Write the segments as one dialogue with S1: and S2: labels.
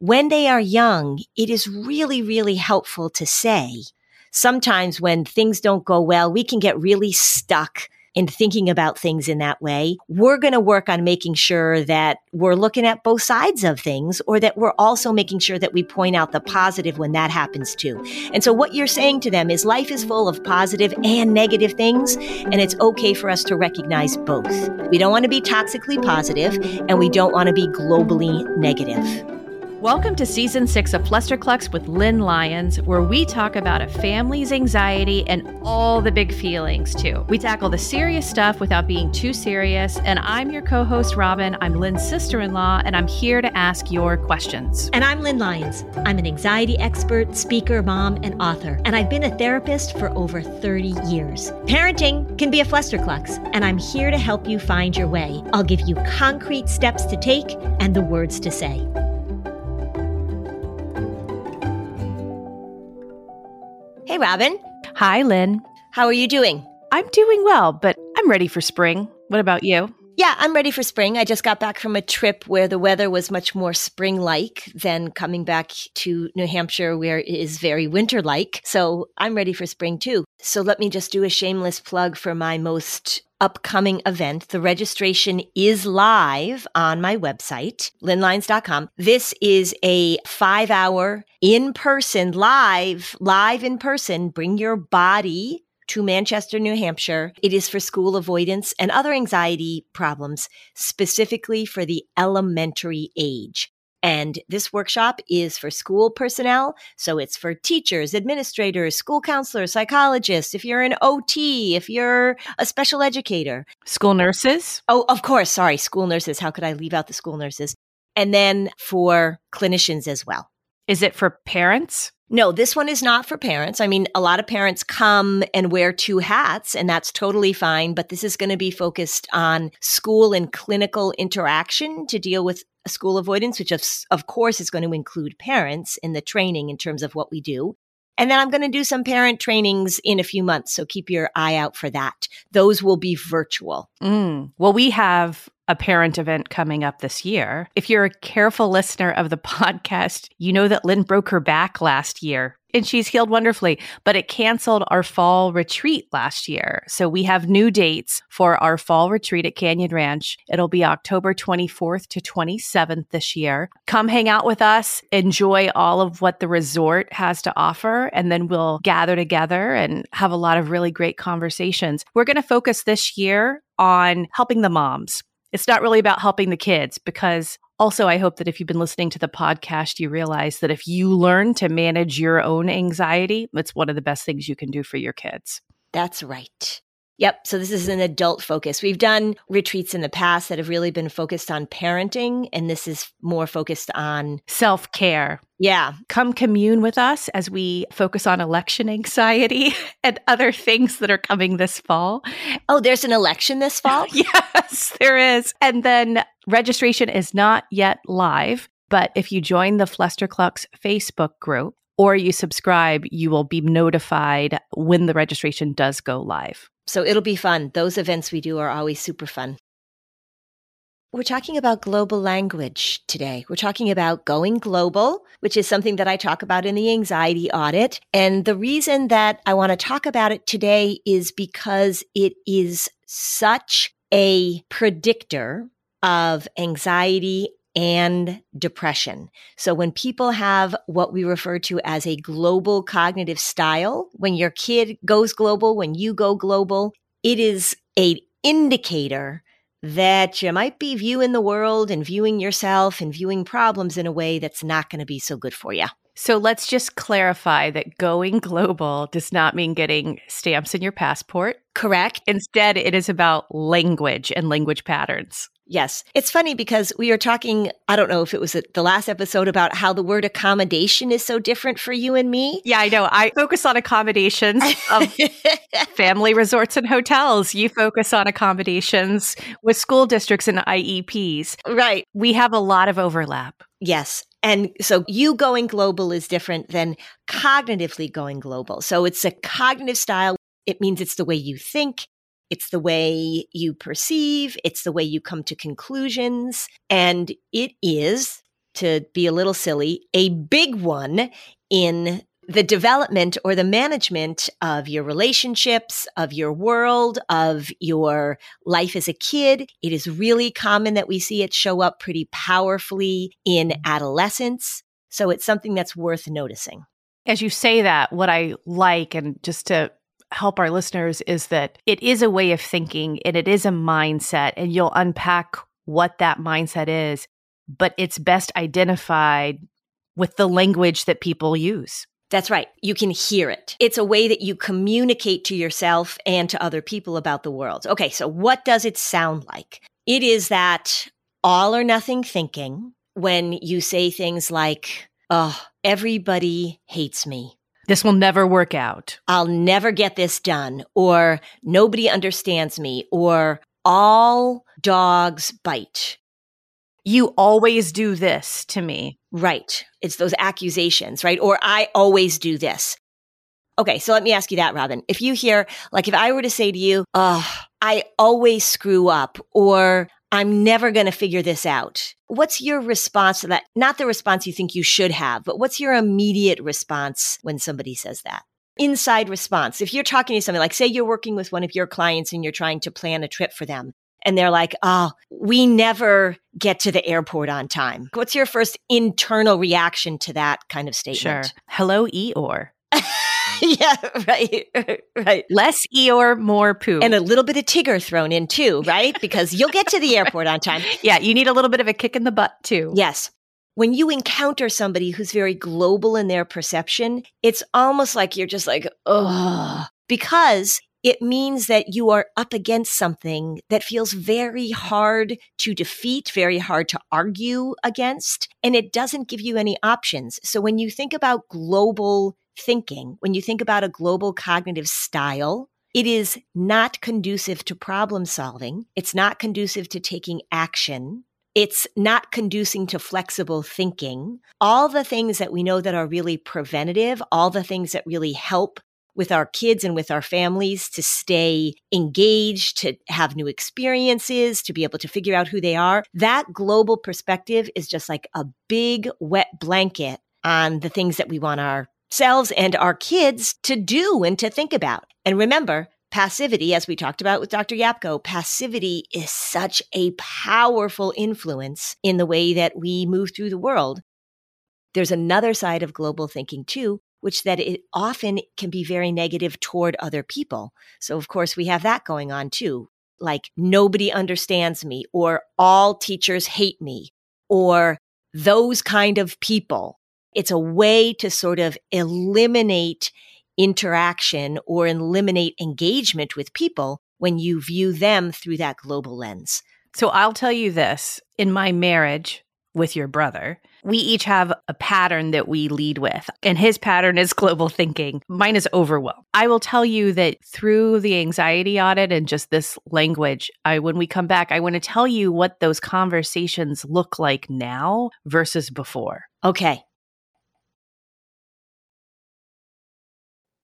S1: When they are young, it is really, really helpful to say. Sometimes when things don't go well, we can get really stuck in thinking about things in that way. We're going to work on making sure that we're looking at both sides of things or that we're also making sure that we point out the positive when that happens too. And so what you're saying to them is life is full of positive and negative things, and it's okay for us to recognize both. We don't want to be toxically positive and we don't want to be globally negative.
S2: Welcome to season six of Flusterclux with Lynn Lyons, where we talk about a family's anxiety and all the big feelings, too. We tackle the serious stuff without being too serious. And I'm your co host, Robin. I'm Lynn's sister in law, and I'm here to ask your questions.
S3: And I'm Lynn Lyons. I'm an anxiety expert, speaker, mom, and author. And I've been a therapist for over 30 years. Parenting can be a Flusterclux, and I'm here to help you find your way. I'll give you concrete steps to take and the words to say.
S1: Hey, Robin.
S2: Hi, Lynn.
S1: How are you doing?
S2: I'm doing well, but I'm ready for spring. What about you?
S1: Yeah, I'm ready for spring. I just got back from a trip where the weather was much more spring like than coming back to New Hampshire, where it is very winter like. So I'm ready for spring too. So let me just do a shameless plug for my most upcoming event. The registration is live on my website, lynnlyons.com. This is a five hour in person, live, live in person. Bring your body to Manchester, New Hampshire. It is for school avoidance and other anxiety problems, specifically for the elementary age. And this workshop is for school personnel. So it's for teachers, administrators, school counselors, psychologists, if you're an OT, if you're a special educator,
S2: school nurses.
S1: Oh, of course. Sorry, school nurses. How could I leave out the school nurses? And then for clinicians as well.
S2: Is it for parents?
S1: No, this one is not for parents. I mean, a lot of parents come and wear two hats, and that's totally fine. But this is going to be focused on school and clinical interaction to deal with school avoidance, which of, of course is going to include parents in the training in terms of what we do. And then I'm going to do some parent trainings in a few months. So keep your eye out for that. Those will be virtual.
S2: Mm. Well, we have a parent event coming up this year. If you're a careful listener of the podcast, you know that Lynn broke her back last year and she's healed wonderfully, but it canceled our fall retreat last year. So we have new dates for our fall retreat at Canyon Ranch. It'll be October 24th to 27th this year. Come hang out with us, enjoy all of what the resort has to offer, and then we'll gather together and have a lot of really great conversations. We're going to focus this year on helping the moms. It's not really about helping the kids because also, I hope that if you've been listening to the podcast, you realize that if you learn to manage your own anxiety, it's one of the best things you can do for your kids.
S1: That's right. Yep. So this is an adult focus. We've done retreats in the past that have really been focused on parenting, and this is more focused on
S2: self care.
S1: Yeah.
S2: Come commune with us as we focus on election anxiety and other things that are coming this fall.
S1: Oh, there's an election this fall?
S2: yes, there is. And then registration is not yet live. But if you join the Flusterclux Facebook group or you subscribe, you will be notified when the registration does go live.
S1: So it'll be fun. Those events we do are always super fun. We're talking about global language today. We're talking about going global, which is something that I talk about in the anxiety audit. And the reason that I want to talk about it today is because it is such a predictor of anxiety and depression. So when people have what we refer to as a global cognitive style, when your kid goes global, when you go global, it is a indicator that you might be viewing the world and viewing yourself and viewing problems in a way that's not going to be so good for you.
S2: So let's just clarify that going global does not mean getting stamps in your passport.
S1: Correct.
S2: Instead, it is about language and language patterns.
S1: Yes. It's funny because we were talking, I don't know if it was the last episode about how the word accommodation is so different for you and me.
S2: Yeah, I know. I focus on accommodations of family resorts and hotels. You focus on accommodations with school districts and IEPs.
S1: Right.
S2: We have a lot of overlap.
S1: Yes. And so you going global is different than cognitively going global. So it's a cognitive style. It means it's the way you think. It's the way you perceive. It's the way you come to conclusions. And it is, to be a little silly, a big one in the development or the management of your relationships, of your world, of your life as a kid. It is really common that we see it show up pretty powerfully in mm-hmm. adolescence. So it's something that's worth noticing.
S2: As you say that, what I like, and just to help our listeners is that it is a way of thinking and it is a mindset, and you'll unpack what that mindset is, but it's best identified with the language that people use.
S1: That's right. You can hear it. It's a way that you communicate to yourself and to other people about the world. Okay, so what does it sound like? It is that all or nothing thinking when you say things like, oh, everybody hates me.
S2: This will never work out.
S1: I'll never get this done. Or nobody understands me. Or all dogs bite.
S2: You always do this to me.
S1: Right. It's those accusations, right? Or I always do this. Okay, so let me ask you that, Robin. If you hear, like, if I were to say to you, oh, I always screw up, or I'm never going to figure this out. What's your response to that? Not the response you think you should have, but what's your immediate response when somebody says that? Inside response. If you're talking to somebody, like say you're working with one of your clients and you're trying to plan a trip for them and they're like, oh, we never get to the airport on time. What's your first internal reaction to that kind of statement?
S2: Sure. Hello, Eeyore.
S1: yeah, right, right.
S2: Less Eeyore, more Pooh.
S1: And a little bit of Tigger thrown in too, right? Because you'll get to the airport on time.
S2: yeah, you need a little bit of a kick in the butt too.
S1: Yes. When you encounter somebody who's very global in their perception, it's almost like you're just like, oh, because it means that you are up against something that feels very hard to defeat, very hard to argue against, and it doesn't give you any options. So when you think about global thinking, when you think about a global cognitive style, it is not conducive to problem solving. It's not conducive to taking action. It's not conducing to flexible thinking. All the things that we know that are really preventative, all the things that really help with our kids and with our families to stay engaged, to have new experiences, to be able to figure out who they are. That global perspective is just like a big wet blanket on the things that we want our ourselves and our kids to do and to think about. And remember, passivity, as we talked about with Dr. Yapko, passivity is such a powerful influence in the way that we move through the world. There's another side of global thinking too, which that it often can be very negative toward other people. So of course we have that going on too. Like nobody understands me or all teachers hate me or those kind of people it's a way to sort of eliminate interaction or eliminate engagement with people when you view them through that global lens.
S2: So I'll tell you this in my marriage with your brother, we each have a pattern that we lead with, and his pattern is global thinking. Mine is overwhelm. I will tell you that through the anxiety audit and just this language, I when we come back, I want to tell you what those conversations look like now versus before.
S1: Okay.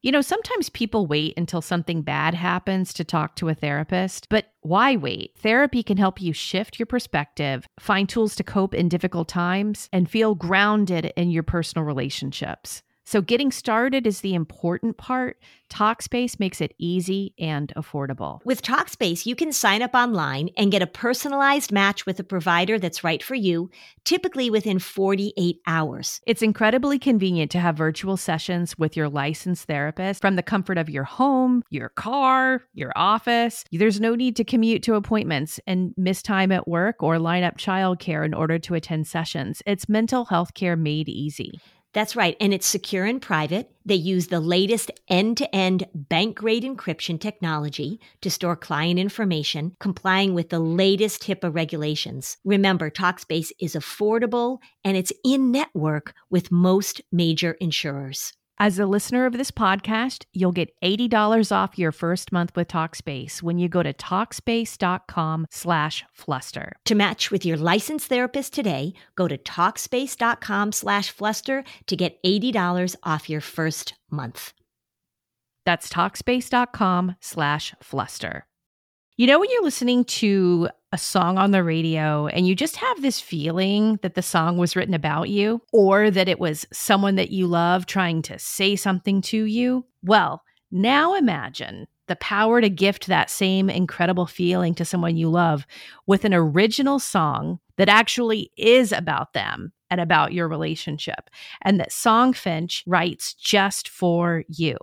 S2: You know, sometimes people wait until something bad happens to talk to a therapist, but why wait? Therapy can help you shift your perspective, find tools to cope in difficult times, and feel grounded in your personal relationships. So, getting started is the important part. Talkspace makes it easy and affordable.
S1: With Talkspace, you can sign up online and get a personalized match with a provider that's right for you, typically within 48 hours.
S2: It's incredibly convenient to have virtual sessions with your licensed therapist from the comfort of your home, your car, your office. There's no need to commute to appointments and miss time at work or line up childcare in order to attend sessions. It's mental health care made easy.
S1: That's right. And it's secure and private. They use the latest end to end bank grade encryption technology to store client information, complying with the latest HIPAA regulations. Remember, Talkspace is affordable and it's in network with most major insurers.
S2: As a listener of this podcast, you'll get $80 off your first month with Talkspace when you go to Talkspace.com slash fluster.
S1: To match with your licensed therapist today, go to Talkspace.com slash fluster to get $80 off your first month.
S2: That's Talkspace.com slash fluster. You know, when you're listening to a song on the radio and you just have this feeling that the song was written about you or that it was someone that you love trying to say something to you? Well, now imagine the power to gift that same incredible feeling to someone you love with an original song that actually is about them and about your relationship, and that Songfinch writes just for you.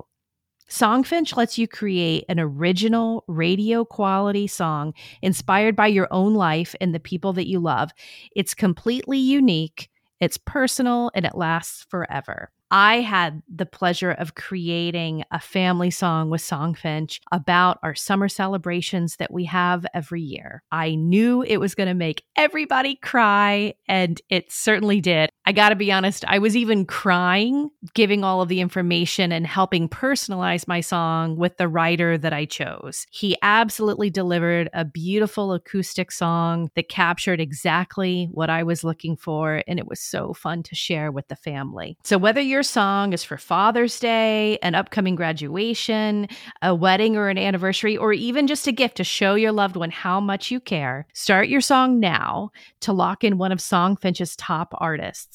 S2: Songfinch lets you create an original radio quality song inspired by your own life and the people that you love. It's completely unique, it's personal, and it lasts forever. I had the pleasure of creating a family song with Songfinch about our summer celebrations that we have every year. I knew it was going to make everybody cry, and it certainly did. I got to be honest, I was even crying giving all of the information and helping personalize my song with the writer that I chose. He absolutely delivered a beautiful acoustic song that captured exactly what I was looking for, and it was so fun to share with the family. So, whether your song is for Father's Day, an upcoming graduation, a wedding or an anniversary, or even just a gift to show your loved one how much you care, start your song now to lock in one of Songfinch's top artists.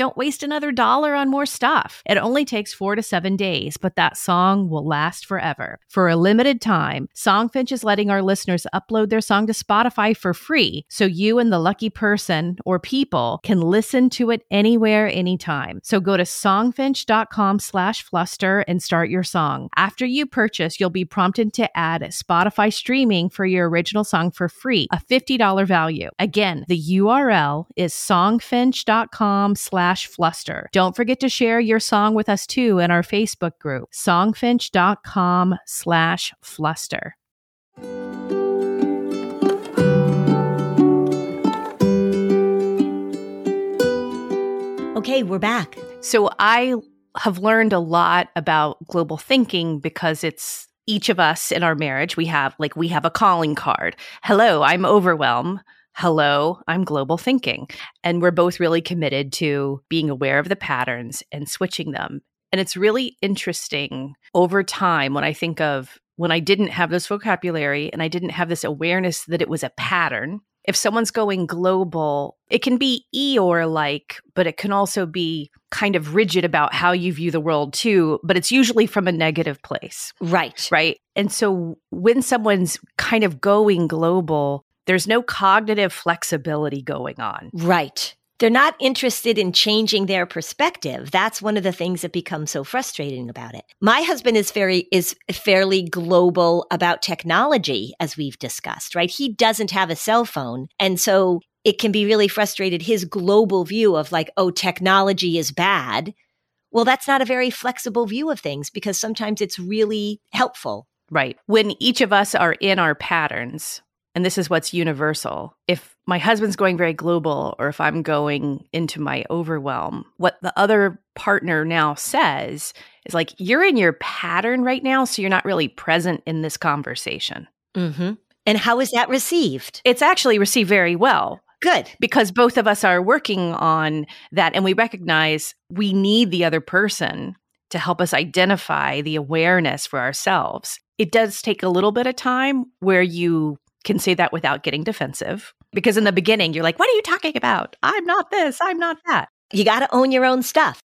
S2: Don't waste another dollar on more stuff. It only takes four to seven days, but that song will last forever. For a limited time, Songfinch is letting our listeners upload their song to Spotify for free, so you and the lucky person or people can listen to it anywhere, anytime. So go to songfinch.com slash fluster and start your song. After you purchase, you'll be prompted to add Spotify streaming for your original song for free, a $50 value. Again, the URL is songfinch.com slash slash fluster. Don't forget to share your song with us too in our Facebook group, songfinch.com slash fluster.
S1: Okay, we're back.
S2: So I have learned a lot about global thinking because it's each of us in our marriage, we have like, we have a calling card. Hello, I'm overwhelm. Hello, I'm global thinking. And we're both really committed to being aware of the patterns and switching them. And it's really interesting over time when I think of when I didn't have this vocabulary and I didn't have this awareness that it was a pattern. If someone's going global, it can be Eeyore like, but it can also be kind of rigid about how you view the world too, but it's usually from a negative place.
S1: Right.
S2: Right. And so when someone's kind of going global, there's no cognitive flexibility going on.
S1: Right. They're not interested in changing their perspective. That's one of the things that becomes so frustrating about it. My husband is very is fairly global about technology as we've discussed, right? He doesn't have a cell phone. And so it can be really frustrated his global view of like, oh, technology is bad. Well, that's not a very flexible view of things because sometimes it's really helpful.
S2: Right. When each of us are in our patterns, and this is what's universal. If my husband's going very global, or if I'm going into my overwhelm, what the other partner now says is like, you're in your pattern right now, so you're not really present in this conversation.
S1: Mm-hmm. And how is that received?
S2: It's actually received very well.
S1: Good.
S2: Because both of us are working on that and we recognize we need the other person to help us identify the awareness for ourselves. It does take a little bit of time where you can say that without getting defensive. Because in the beginning, you're like, what are you talking about? I'm not this, I'm not that.
S1: You got to own your own stuff.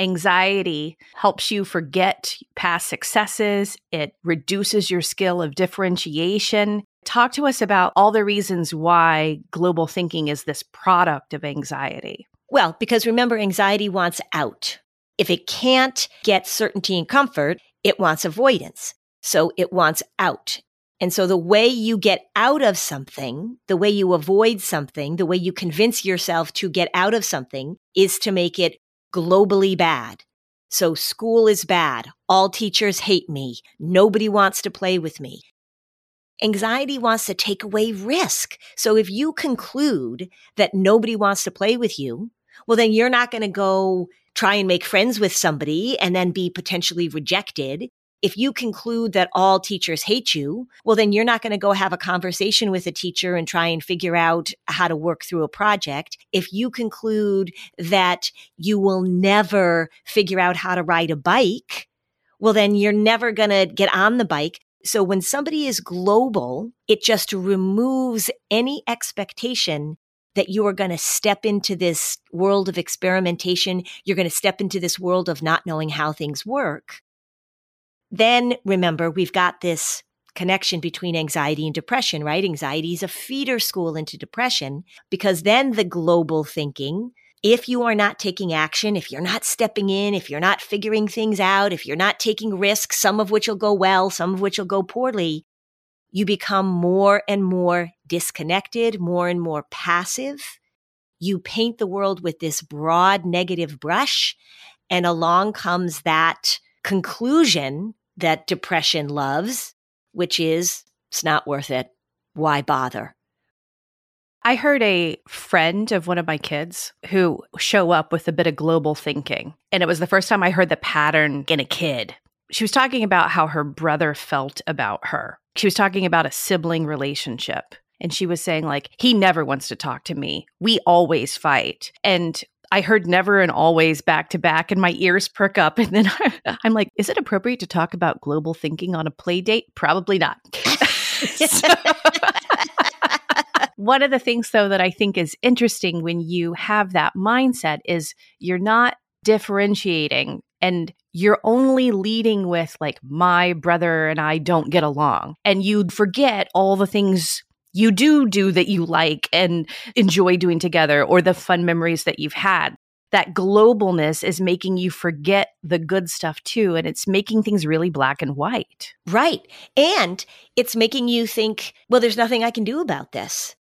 S2: Anxiety helps you forget past successes. It reduces your skill of differentiation. Talk to us about all the reasons why global thinking is this product of anxiety.
S1: Well, because remember, anxiety wants out. If it can't get certainty and comfort, it wants avoidance. So it wants out. And so the way you get out of something, the way you avoid something, the way you convince yourself to get out of something is to make it globally bad. So school is bad. All teachers hate me. Nobody wants to play with me. Anxiety wants to take away risk. So if you conclude that nobody wants to play with you, well, then you're not going to go try and make friends with somebody and then be potentially rejected. If you conclude that all teachers hate you, well, then you're not going to go have a conversation with a teacher and try and figure out how to work through a project. If you conclude that you will never figure out how to ride a bike, well, then you're never going to get on the bike. So when somebody is global, it just removes any expectation that you are going to step into this world of experimentation. You're going to step into this world of not knowing how things work. Then remember, we've got this connection between anxiety and depression, right? Anxiety is a feeder school into depression because then the global thinking, if you are not taking action, if you're not stepping in, if you're not figuring things out, if you're not taking risks, some of which will go well, some of which will go poorly, you become more and more disconnected, more and more passive. You paint the world with this broad negative brush, and along comes that conclusion that depression loves, which is it's not worth it. Why bother?
S2: I heard a friend of one of my kids who show up with a bit of global thinking. And it was the first time I heard the pattern in a kid. She was talking about how her brother felt about her. She was talking about a sibling relationship. And she was saying, like, he never wants to talk to me. We always fight. And I heard never and always back to back, and my ears perk up. And then I'm like, is it appropriate to talk about global thinking on a play date? Probably not. one of the things, though, that I think is interesting when you have that mindset is you're not differentiating and you're only leading with, like, my brother and I don't get along. And you'd forget all the things you do do that you like and enjoy doing together or the fun memories that you've had. That globalness is making you forget the good stuff too. And it's making things really black and white.
S1: Right. And it's making you think, well, there's nothing I can do about this.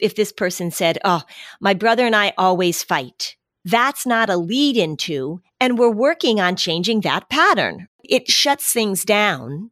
S1: If this person said, oh, my brother and I always fight, that's not a lead into, and we're working on changing that pattern. It shuts things down.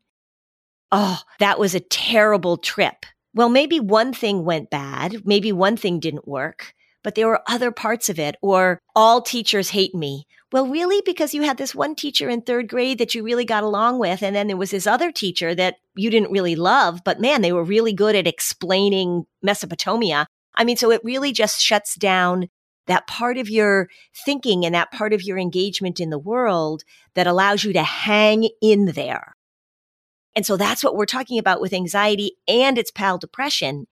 S1: Oh, that was a terrible trip well, maybe one thing went bad. Maybe one thing didn't work, but there were other parts of it or all teachers hate me. Well, really? Because you had this one teacher in third grade that you really got along with. And then there was this other teacher that you didn't really love, but man, they were really good at explaining Mesopotamia. I mean, so it really just shuts down that part of your thinking and that part of your engagement in the world that allows you to hang in there. And so that's what we're talking about with anxiety and its pal depression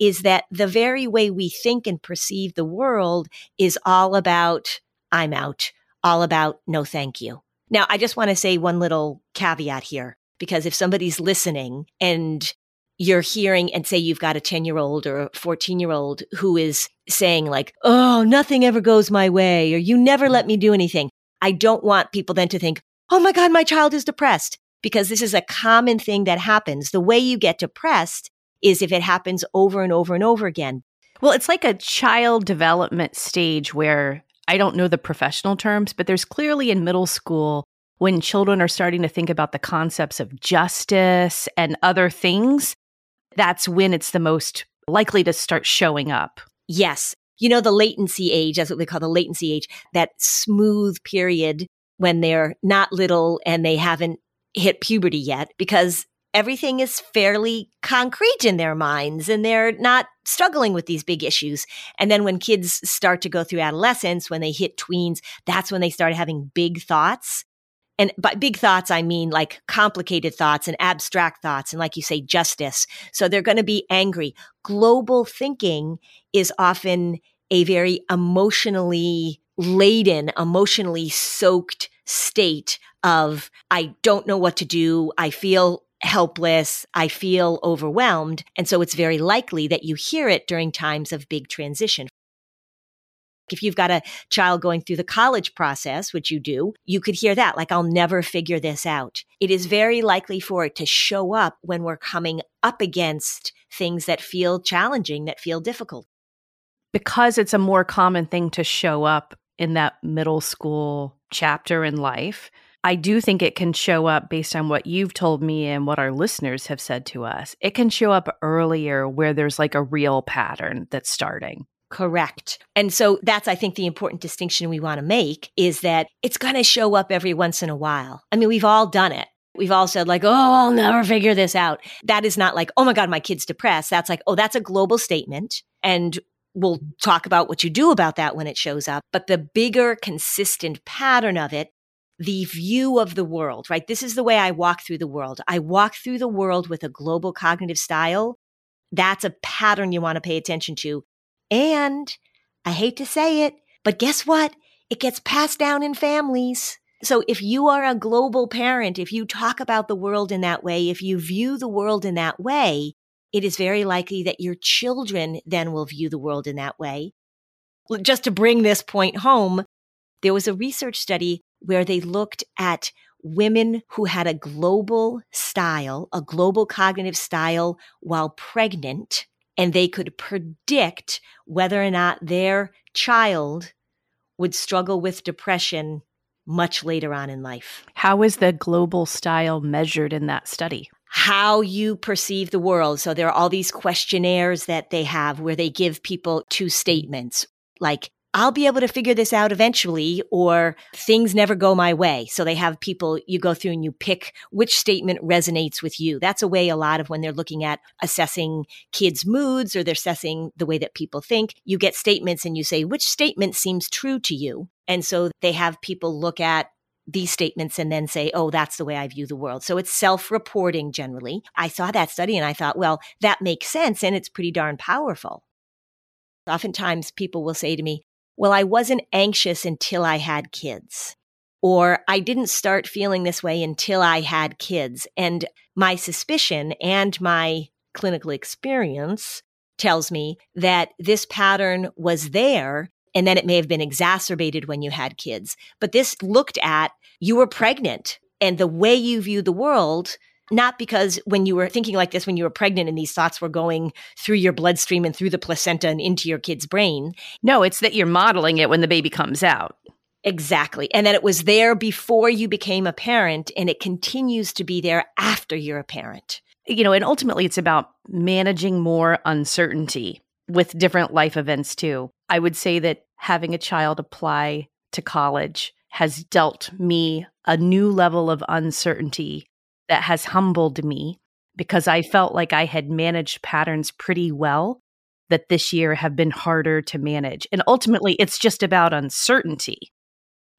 S1: is that the very way we think and perceive the world is all about I'm out, all about no thank you. Now, I just want to say one little caveat here because if somebody's listening and you're hearing and say you've got a 10 year old or a 14 year old who is saying like, Oh, nothing ever goes my way or you never let mm. me do anything. I don't want people then to think, Oh my God, my child is depressed because this is a common thing that happens. The way you get depressed is if it happens over and over and over again.
S2: Well, it's like a child development stage where I don't know the professional terms, but there's clearly in middle school when children are starting to think about the concepts of justice and other things, that's when it's the most likely to start showing up.
S1: Yes. You know, the latency age, that's what they call the latency age, that smooth period when they're not little and they haven't hit puberty yet because everything is fairly concrete in their minds and they're not struggling with these big issues. And then when kids start to go through adolescence, when they hit tweens, that's when they start having big thoughts. And by big thoughts, I mean like complicated thoughts and abstract thoughts. And like you say, justice. So they're going to be angry. Global thinking is often a very emotionally laden, emotionally soaked state of, I don't know what to do. I feel helpless. I feel overwhelmed. And so it's very likely that you hear it during times of big transition. If you've got a child going through the college process, which you do, you could hear that, like, I'll never figure this out. It is very likely for it to show up when we're coming up against things that feel challenging, that feel difficult.
S2: Because it's a more common thing to show up in that middle school chapter in life, I do think it can show up based on what you've told me and what our listeners have said to us. It can show up earlier where there's like a real pattern that's starting.
S1: Correct. And so that's, I think, the important distinction we want to make is that it's going to show up every once in a while. I mean, we've all done it. We've all said, like, oh, I'll never figure this out. That is not like, oh my God, my kid's depressed. That's like, oh, that's a global statement. And we'll talk about what you do about that when it shows up. But the bigger, consistent pattern of it the view of the world, right? This is the way I walk through the world. I walk through the world with a global cognitive style. That's a pattern you want to pay attention to. And I hate to say it, but guess what? It gets passed down in families. So if you are a global parent, if you talk about the world in that way, if you view the world in that way, it is very likely that your children then will view the world in that way. Just to bring this point home, there was a research study where they looked at women who had a global style, a global cognitive style while pregnant, and they could predict whether or not their child would struggle with depression much later on in life.
S2: How is the global style measured in that study?
S1: How you perceive the world. So there are all these questionnaires that they have where they give people two statements like, I'll be able to figure this out eventually, or things never go my way. So they have people you go through and you pick which statement resonates with you. That's a way a lot of when they're looking at assessing kids' moods or they're assessing the way that people think. You get statements and you say, which statement seems true to you? And so they have people look at these statements and then say, oh, that's the way I view the world. So it's self reporting generally. I saw that study and I thought, well, that makes sense and it's pretty darn powerful. Oftentimes people will say to me, well, I wasn't anxious until I had kids. Or I didn't start feeling this way until I had kids. And my suspicion and my clinical experience tells me that this pattern was there and then it may have been exacerbated when you had kids. But this looked at you were pregnant and the way you view the world not because when you were thinking like this when you were pregnant and these thoughts were going through your bloodstream and through the placenta and into your kid's brain.
S2: No, it's that you're modeling it when the baby comes out.
S1: Exactly. And that it was there before you became a parent and it continues to be there after you're a parent.
S2: You know, and ultimately it's about managing more uncertainty with different life events too. I would say that having a child apply to college has dealt me a new level of uncertainty that has humbled me because I felt like I had managed patterns pretty well that this year have been harder to manage. And ultimately, it's just about uncertainty.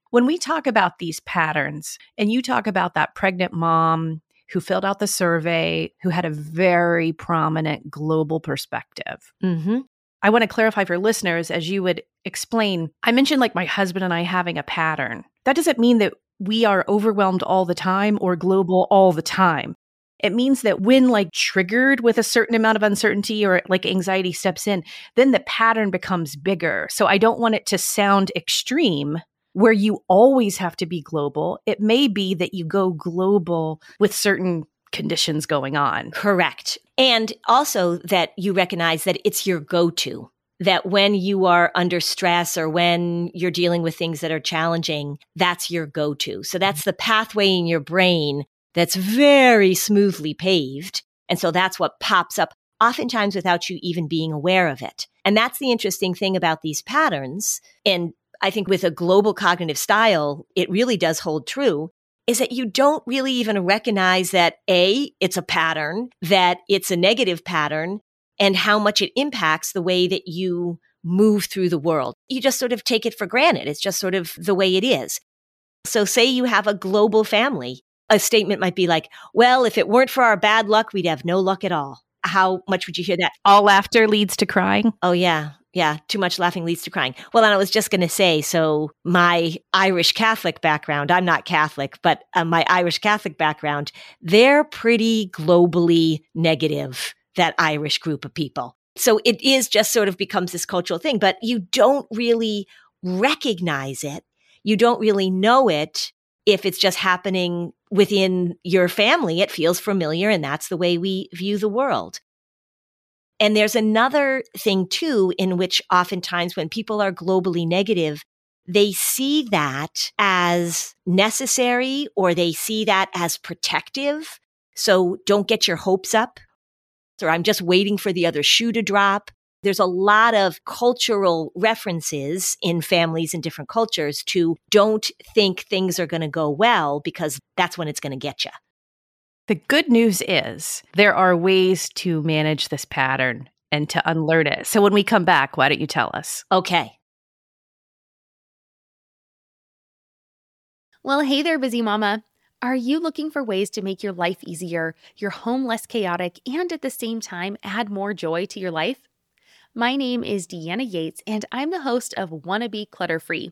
S2: When we talk about these patterns, and you talk about that pregnant mom who filled out the survey, who had a very prominent global perspective.
S1: Mm-hmm.
S2: I want to clarify for listeners as you would explain. I mentioned like my husband and I having a pattern. That doesn't mean that we are overwhelmed all the time or global all the time. It means that when like triggered with a certain amount of uncertainty or like anxiety steps in, then the pattern becomes bigger. So I don't want it to sound extreme where you always have to be global. It may be that you go global with certain conditions going on.
S1: Correct. And also that you recognize that it's your go to. That when you are under stress or when you're dealing with things that are challenging, that's your go to. So that's the pathway in your brain that's very smoothly paved. And so that's what pops up oftentimes without you even being aware of it. And that's the interesting thing about these patterns. And I think with a global cognitive style, it really does hold true is that you don't really even recognize that A, it's a pattern, that it's a negative pattern, and how much it impacts the way that you move through the world. You just sort of take it for granted. It's just sort of the way it is. So, say you have a global family, a statement might be like, well, if it weren't for our bad luck, we'd have no luck at all. How much would you hear that?
S2: All laughter leads to crying.
S1: Oh, yeah. Yeah, too much laughing leads to crying. Well, and I was just going to say, so my Irish Catholic background, I'm not Catholic, but uh, my Irish Catholic background, they're pretty globally negative, that Irish group of people. So it is just sort of becomes this cultural thing, but you don't really recognize it. You don't really know it if it's just happening within your family. It feels familiar, and that's the way we view the world. And there's another thing too, in which oftentimes when people are globally negative, they see that as necessary or they see that as protective. So don't get your hopes up. Or I'm just waiting for the other shoe to drop. There's a lot of cultural references in families in different cultures to don't think things are going to go well because that's when it's going to get you.
S2: The good news is there are ways to manage this pattern and to unlearn it. So when we come back, why don't you tell us?
S1: Okay.
S4: Well, hey there, busy mama. Are you looking for ways to make your life easier, your home less chaotic, and at the same time add more joy to your life? My name is Deanna Yates, and I'm the host of Wannabe Clutter Free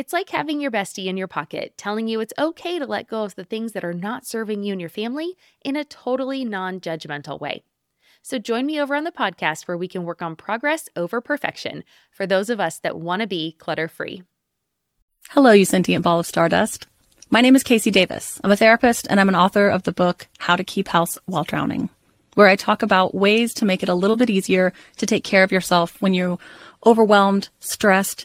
S4: It's like having your bestie in your pocket telling you it's okay to let go of the things that are not serving you and your family in a totally non judgmental way. So join me over on the podcast where we can work on progress over perfection for those of us that want to be clutter free.
S5: Hello, you sentient ball of stardust. My name is KC Davis. I'm a therapist and I'm an author of the book How to Keep House While Drowning, where I talk about ways to make it a little bit easier to take care of yourself when you're overwhelmed, stressed,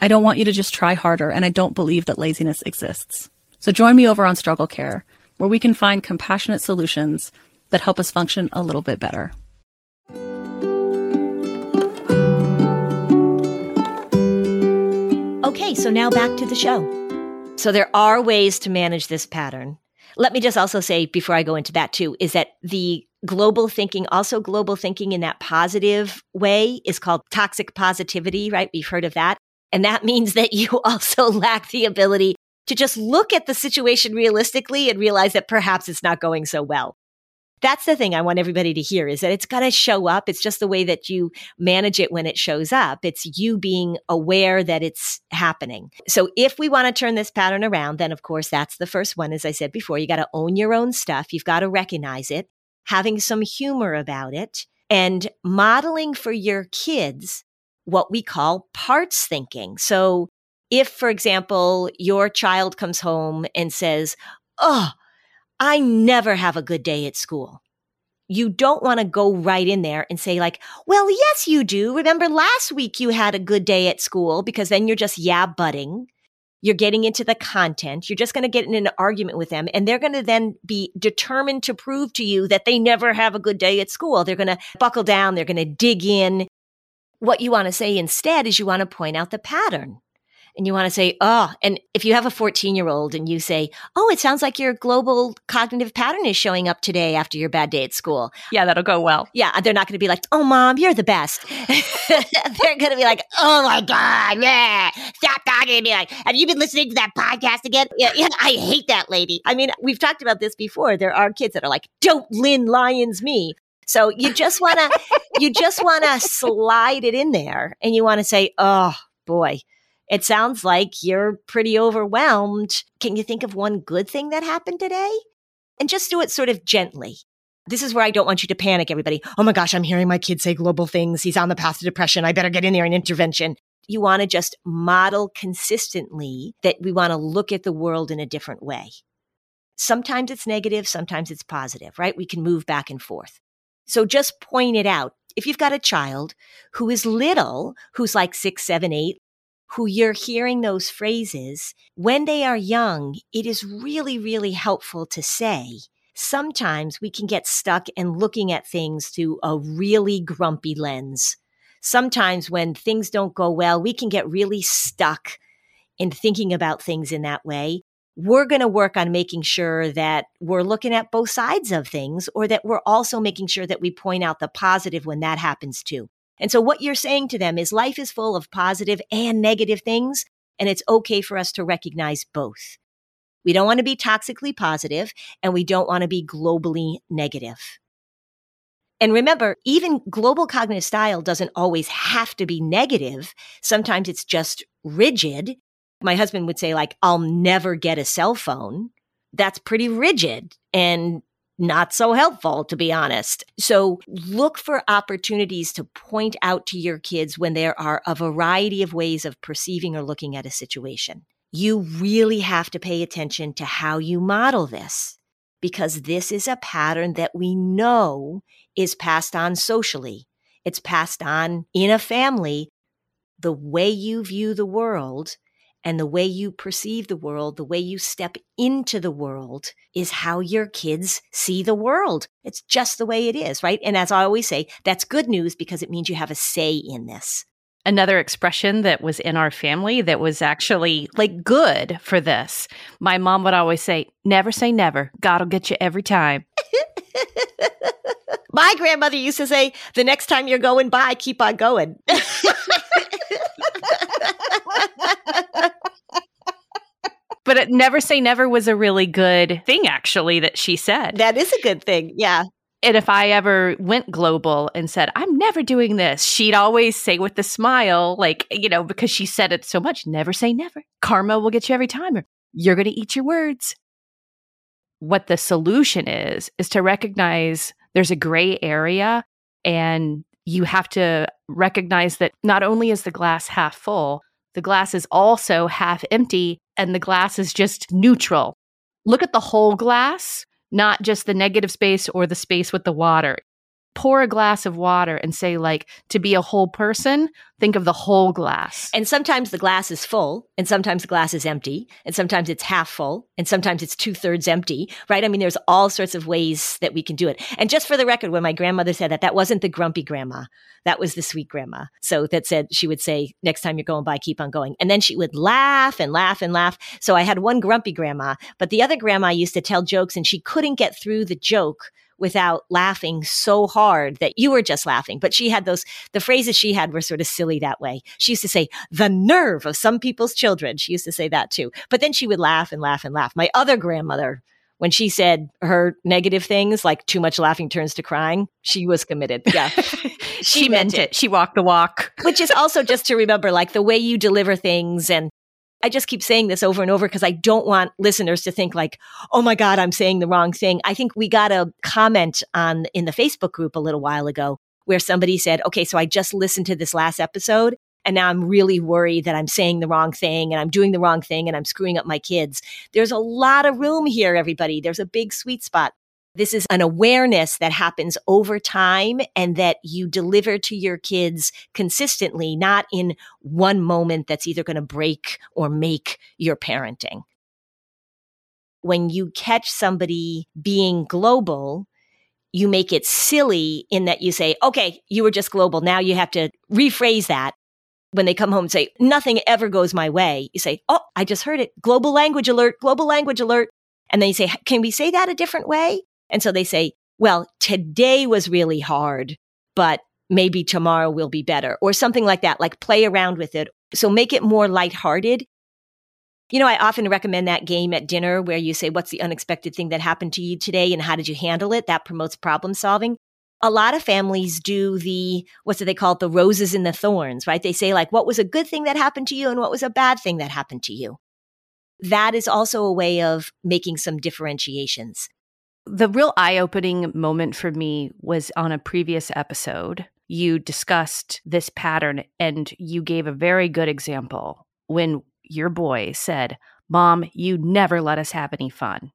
S5: I don't want you to just try harder, and I don't believe that laziness exists. So join me over on Struggle Care, where we can find compassionate solutions that help us function a little bit better.
S1: Okay, so now back to the show. So there are ways to manage this pattern. Let me just also say before I go into that too, is that the global thinking, also global thinking in that positive way is called toxic positivity, right? We've heard of that. And that means that you also lack the ability to just look at the situation realistically and realize that perhaps it's not going so well. That's the thing I want everybody to hear is that it's got to show up. It's just the way that you manage it when it shows up. It's you being aware that it's happening. So if we want to turn this pattern around, then of course that's the first one. As I said before, you got to own your own stuff. You've got to recognize it, having some humor about it and modeling for your kids what we call parts thinking. So if, for example, your child comes home and says, Oh, I never have a good day at school. You don't want to go right in there and say, like, well, yes, you do. Remember last week you had a good day at school because then you're just yeah butting. You're getting into the content. You're just going to get in an argument with them and they're going to then be determined to prove to you that they never have a good day at school. They're going to buckle down. They're going to dig in. What you want to say instead is you want to point out the pattern and you want to say, oh, and if you have a 14 year old and you say, oh, it sounds like your global cognitive pattern is showing up today after your bad day at school.
S2: Yeah, that'll go well.
S1: Yeah, uh, they're not going to be like, oh, mom, you're the best. they're going to be like, oh my God, yeah, stop talking to me. Like, have you been listening to that podcast again? Yeah, yeah, I hate that lady. I mean, we've talked about this before. There are kids that are like, don't Lynn Lyons me. So you just want to, you just want to slide it in there and you want to say, oh boy, it sounds like you're pretty overwhelmed. Can you think of one good thing that happened today? And just do it sort of gently. This is where I don't want you to panic, everybody. Oh my gosh, I'm hearing my kid say global things. He's on the path to depression. I better get in there and intervention. You want to just model consistently that we want to look at the world in a different way. Sometimes it's negative, sometimes it's positive, right? We can move back and forth. So just point it out. If you've got a child who is little, who's like six, seven, eight, who you're hearing those phrases, when they are young, it is really, really helpful to say, sometimes we can get stuck in looking at things through a really grumpy lens. Sometimes when things don't go well, we can get really stuck in thinking about things in that way. We're going to work on making sure that we're looking at both sides of things or that we're also making sure that we point out the positive when that happens too. And so what you're saying to them is life is full of positive and negative things, and it's okay for us to recognize both. We don't want to be toxically positive and we don't want to be globally negative. And remember, even global cognitive style doesn't always have to be negative. Sometimes it's just rigid. My husband would say like, I'll never get a cell phone. That's pretty rigid and not so helpful, to be honest. So look for opportunities to point out to your kids when there are a variety of ways of perceiving or looking at a situation. You really have to pay attention to how you model this because this is a pattern that we know is passed on socially. It's passed on in a family. The way you view the world and the way you perceive the world, the way you step into the world is how your kids see the world. It's just the way it is, right? And as I always say, that's good news because it means you have a say in this.
S2: Another expression that was in our family that was actually like good for this. My mom would always say, Never say never. God'll get you every time.
S1: My grandmother used to say, The next time you're going by, keep on going.
S2: but it, never say never was a really good thing, actually, that she said.
S1: That is a good thing. Yeah.
S2: And if I ever went global and said, I'm never doing this, she'd always say with a smile, like, you know, because she said it so much, never say never. Karma will get you every time, or you're going to eat your words. What the solution is, is to recognize there's a gray area and you have to recognize that not only is the glass half full, the glass is also half empty and the glass is just neutral. Look at the whole glass, not just the negative space or the space with the water pour a glass of water and say like to be a whole person think of the whole glass.
S1: And sometimes the glass is full and sometimes the glass is empty and sometimes it's half full and sometimes it's two-thirds empty right? I mean there's all sorts of ways that we can do it. And just for the record when my grandmother said that that wasn't the grumpy grandma. That was the sweet grandma. So that said she would say next time you're going by keep on going. And then she would laugh and laugh and laugh. So i had one grumpy grandma but the other grandma used to tell jokes and she couldn't get through the joke without laughing so hard that you were just laughing. But she had those, the phrases she had were sort of silly that way. She used to say, the nerve of some people's children. She used to say that too. But then she would laugh and laugh and laugh. My other grandmother, when she said her negative things like too much laughing turns to crying, she was committed. Yeah.
S2: she, she meant it. it. She walked the walk.
S1: Which is also just to remember like the way you deliver things and I just keep saying this over and over because I don't want listeners to think like, oh my God, I'm saying the wrong thing. I think we got a comment on in the Facebook group a little while ago where somebody said, okay, so I just listened to this last episode and now I'm really worried that I'm saying the wrong thing and I'm doing the wrong thing and I'm screwing up my kids. There's a lot of room here, everybody. There's a big sweet spot. This is an awareness that happens over time and that you deliver to your kids consistently, not in one moment that's either going to break or make your parenting. When you catch somebody being global, you make it silly in that you say, okay, you were just global. Now you have to rephrase that. When they come home and say, nothing ever goes my way, you say, oh, I just heard it. Global language alert, global language alert. And then you say, can we say that a different way? And so they say, well, today was really hard, but maybe tomorrow will be better or something like that. Like play around with it. So make it more lighthearted. You know, I often recommend that game at dinner where you say, what's the unexpected thing that happened to you today and how did you handle it? That promotes problem solving. A lot of families do the, what's it they call it? The roses and the thorns, right? They say like, what was a good thing that happened to you and what was a bad thing that happened to you? That is also a way of making some differentiations.
S2: The real eye opening moment for me was on a previous episode. You discussed this pattern and you gave a very good example when your boy said, Mom, you never let us have any fun.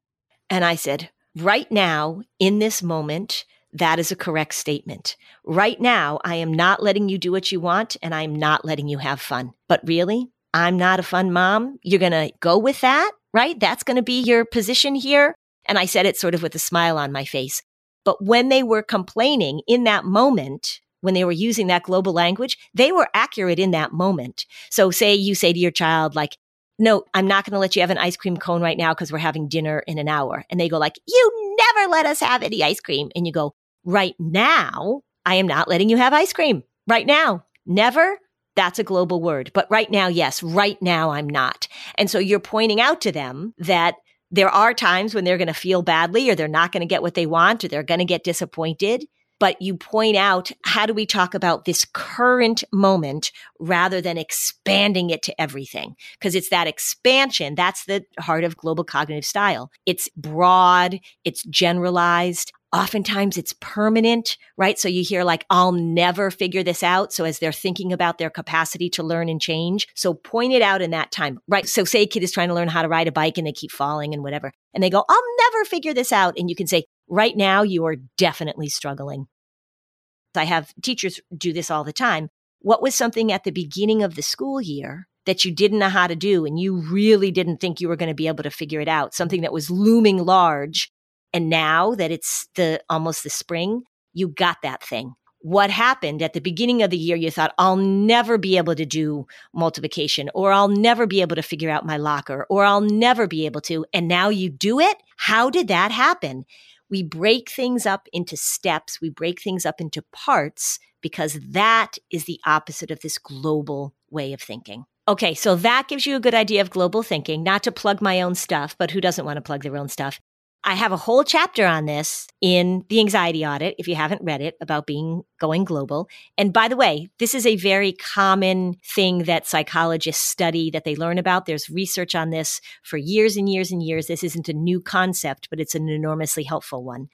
S1: And I said, Right now, in this moment, that is a correct statement. Right now, I am not letting you do what you want and I'm not letting you have fun. But really, I'm not a fun mom. You're going to go with that, right? That's going to be your position here. And I said it sort of with a smile on my face. But when they were complaining in that moment, when they were using that global language, they were accurate in that moment. So say you say to your child, like, no, I'm not going to let you have an ice cream cone right now because we're having dinner in an hour. And they go like, you never let us have any ice cream. And you go, right now, I am not letting you have ice cream right now. Never. That's a global word. But right now, yes, right now I'm not. And so you're pointing out to them that there are times when they're going to feel badly or they're not going to get what they want or they're going to get disappointed. But you point out, how do we talk about this current moment rather than expanding it to everything? Because it's that expansion. That's the heart of global cognitive style. It's broad. It's generalized. Oftentimes it's permanent, right? So you hear like, I'll never figure this out. So as they're thinking about their capacity to learn and change. So point it out in that time, right? So say a kid is trying to learn how to ride a bike and they keep falling and whatever. And they go, I'll never figure this out. And you can say, right now you are definitely struggling. I have teachers do this all the time. What was something at the beginning of the school year that you didn't know how to do and you really didn't think you were going to be able to figure it out? Something that was looming large and now that it's the almost the spring, you got that thing. What happened at the beginning of the year? You thought, I'll never be able to do multiplication, or I'll never be able to figure out my locker, or I'll never be able to. And now you do it. How did that happen? We break things up into steps. We break things up into parts because that is the opposite of this global way of thinking. Okay, so that gives you a good idea of global thinking, not to plug my own stuff, but who doesn't want to plug their own stuff? I have a whole chapter on this in the anxiety audit, if you haven't read it, about being going global. And by the way, this is a very common thing that psychologists study, that they learn about. There's research on this for years and years and years. This isn't a new concept, but it's an enormously helpful one.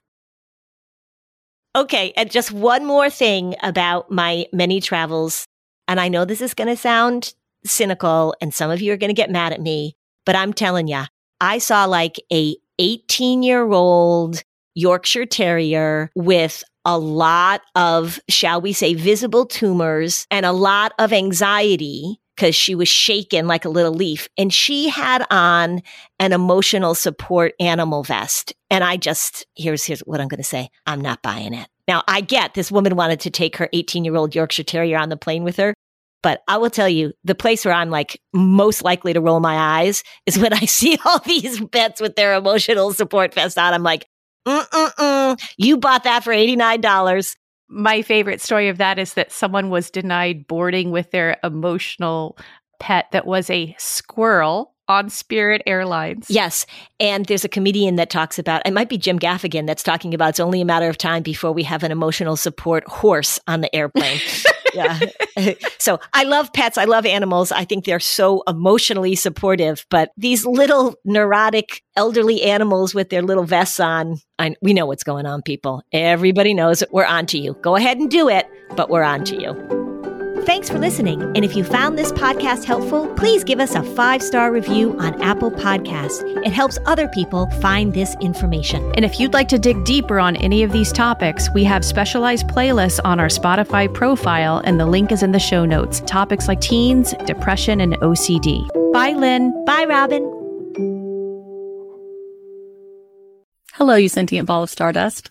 S1: Okay, and just one more thing about my many travels. And I know this is going to sound cynical, and some of you are going to get mad at me, but I'm telling you, I saw like a 18 year old Yorkshire Terrier with a lot of, shall we say, visible tumors and a lot of anxiety because she was shaken like a little leaf. And she had on an emotional support animal vest. And I just, here's, here's what I'm going to say. I'm not buying it. Now I get this woman wanted to take her 18 year old Yorkshire Terrier on the plane with her. But I will tell you, the place where I'm like most likely to roll my eyes is when I see all these vets with their emotional support vest on. I'm like, Mm-mm-mm. You bought that for $89.
S2: My favorite story of that is that someone was denied boarding with their emotional pet that was a squirrel on Spirit Airlines.
S1: Yes. And there's a comedian that talks about, it might be Jim Gaffigan that's talking about it's only a matter of time before we have an emotional support horse on the airplane. yeah. so I love pets. I love animals. I think they're so emotionally supportive, but these little neurotic elderly animals with their little vests on, I, we know what's going on, people. Everybody knows it. We're on to you. Go ahead and do it, but we're on to you.
S3: Thanks for listening. And if you found this podcast helpful, please give us a five star review on Apple Podcasts. It helps other people find this information.
S2: And if you'd like to dig deeper on any of these topics, we have specialized playlists on our Spotify profile, and the link is in the show notes. Topics like teens, depression, and OCD. Bye, Lynn.
S3: Bye, Robin.
S5: Hello, you sentient ball of stardust.